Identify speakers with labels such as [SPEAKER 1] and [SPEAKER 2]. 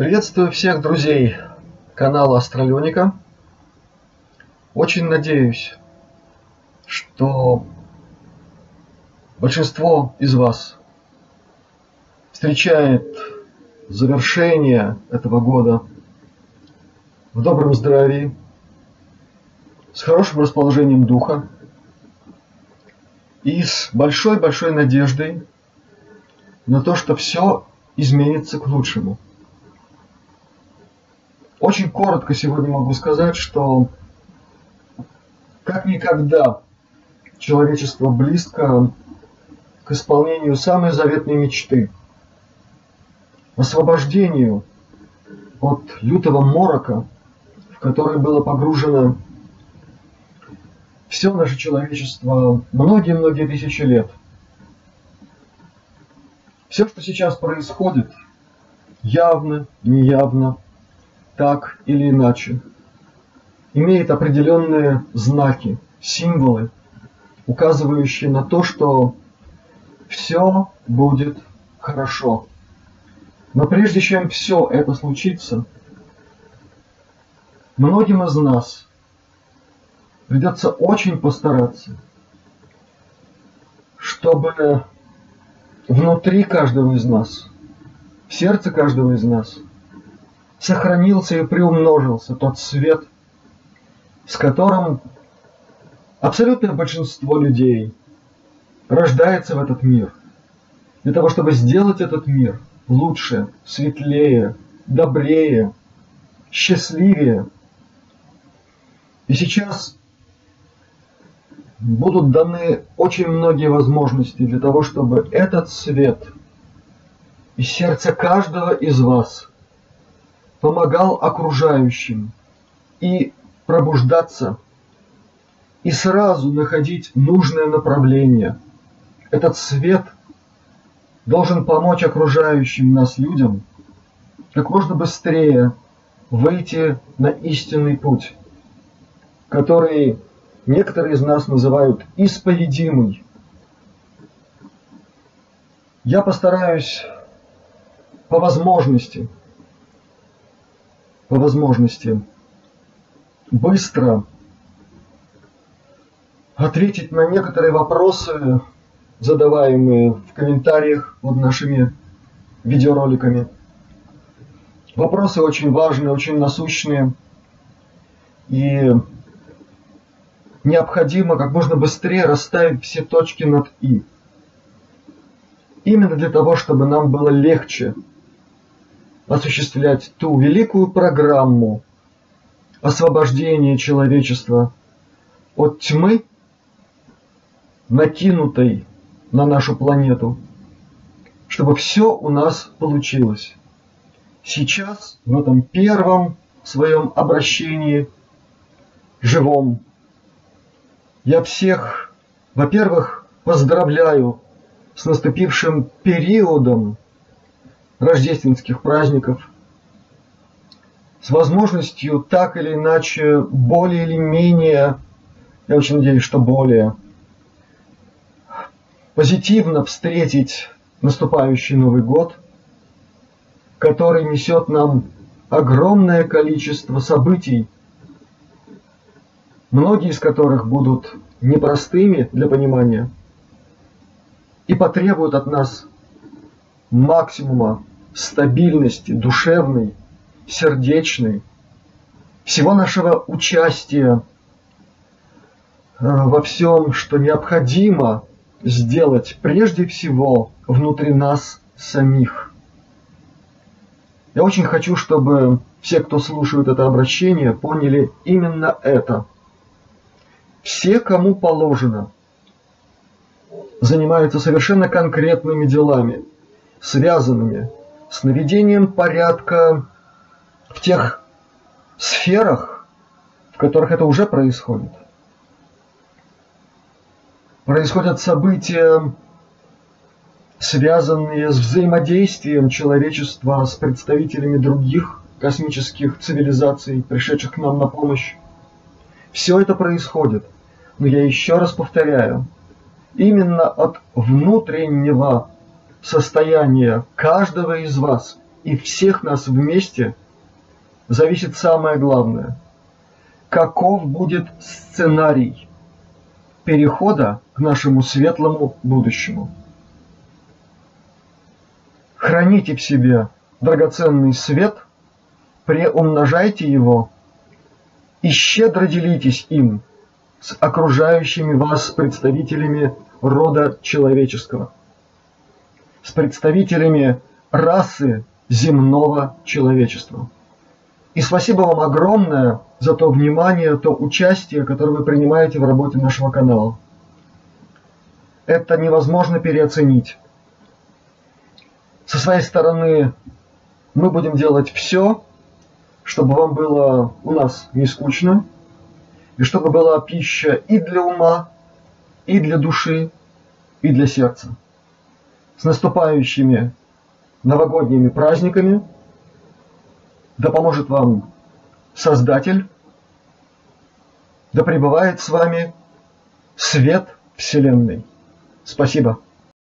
[SPEAKER 1] Приветствую всех друзей канала Астралёника. Очень надеюсь, что большинство из вас встречает завершение этого года в добром здравии, с хорошим расположением духа и с большой-большой надеждой на то, что все изменится к лучшему. Очень коротко сегодня могу сказать, что как никогда человечество близко к исполнению самой заветной мечты, освобождению от лютого морока, в который было погружено все наше человечество многие-многие тысячи лет. Все, что сейчас происходит, явно, неявно, так или иначе, имеет определенные знаки, символы, указывающие на то, что все будет хорошо. Но прежде чем все это случится, многим из нас придется очень постараться, чтобы внутри каждого из нас, в сердце каждого из нас сохранился и приумножился тот свет, с которым абсолютное большинство людей рождается в этот мир. Для того, чтобы сделать этот мир лучше, светлее, добрее, счастливее. И сейчас будут даны очень многие возможности для того, чтобы этот свет из сердца каждого из вас помогал окружающим и пробуждаться, и сразу находить нужное направление. Этот свет должен помочь окружающим нас людям как можно быстрее выйти на истинный путь, который некоторые из нас называют исповедимый. Я постараюсь по возможности, по возможности быстро ответить на некоторые вопросы, задаваемые в комментариях под нашими видеороликами. Вопросы очень важные, очень насущные. И необходимо как можно быстрее расставить все точки над «и». Именно для того, чтобы нам было легче осуществлять ту великую программу освобождения человечества от тьмы, накинутой на нашу планету, чтобы все у нас получилось. Сейчас, в этом первом своем обращении, живом, я всех, во-первых, поздравляю с наступившим периодом рождественских праздников, с возможностью так или иначе более или менее, я очень надеюсь, что более, позитивно встретить наступающий Новый год, который несет нам огромное количество событий, многие из которых будут непростыми для понимания и потребуют от нас максимума стабильности душевной, сердечной, всего нашего участия э, во всем, что необходимо сделать прежде всего внутри нас самих. Я очень хочу, чтобы все, кто слушают это обращение, поняли именно это – все, кому положено, занимаются совершенно конкретными делами, связанными с наведением порядка в тех сферах, в которых это уже происходит. Происходят события, связанные с взаимодействием человечества с представителями других космических цивилизаций, пришедших к нам на помощь. Все это происходит. Но я еще раз повторяю, именно от внутреннего состояния каждого из вас и всех нас вместе зависит самое главное. Каков будет сценарий перехода к нашему светлому будущему? Храните в себе драгоценный свет, преумножайте его и щедро делитесь им с окружающими вас представителями рода человеческого, с представителями расы земного человечества. И спасибо вам огромное за то внимание, то участие, которое вы принимаете в работе нашего канала. Это невозможно переоценить. Со своей стороны мы будем делать все, чтобы вам было у нас не скучно, и чтобы была пища и для ума, и для души, и для сердца. С наступающими новогодними праздниками да поможет вам Создатель, да пребывает с вами свет Вселенной. Спасибо.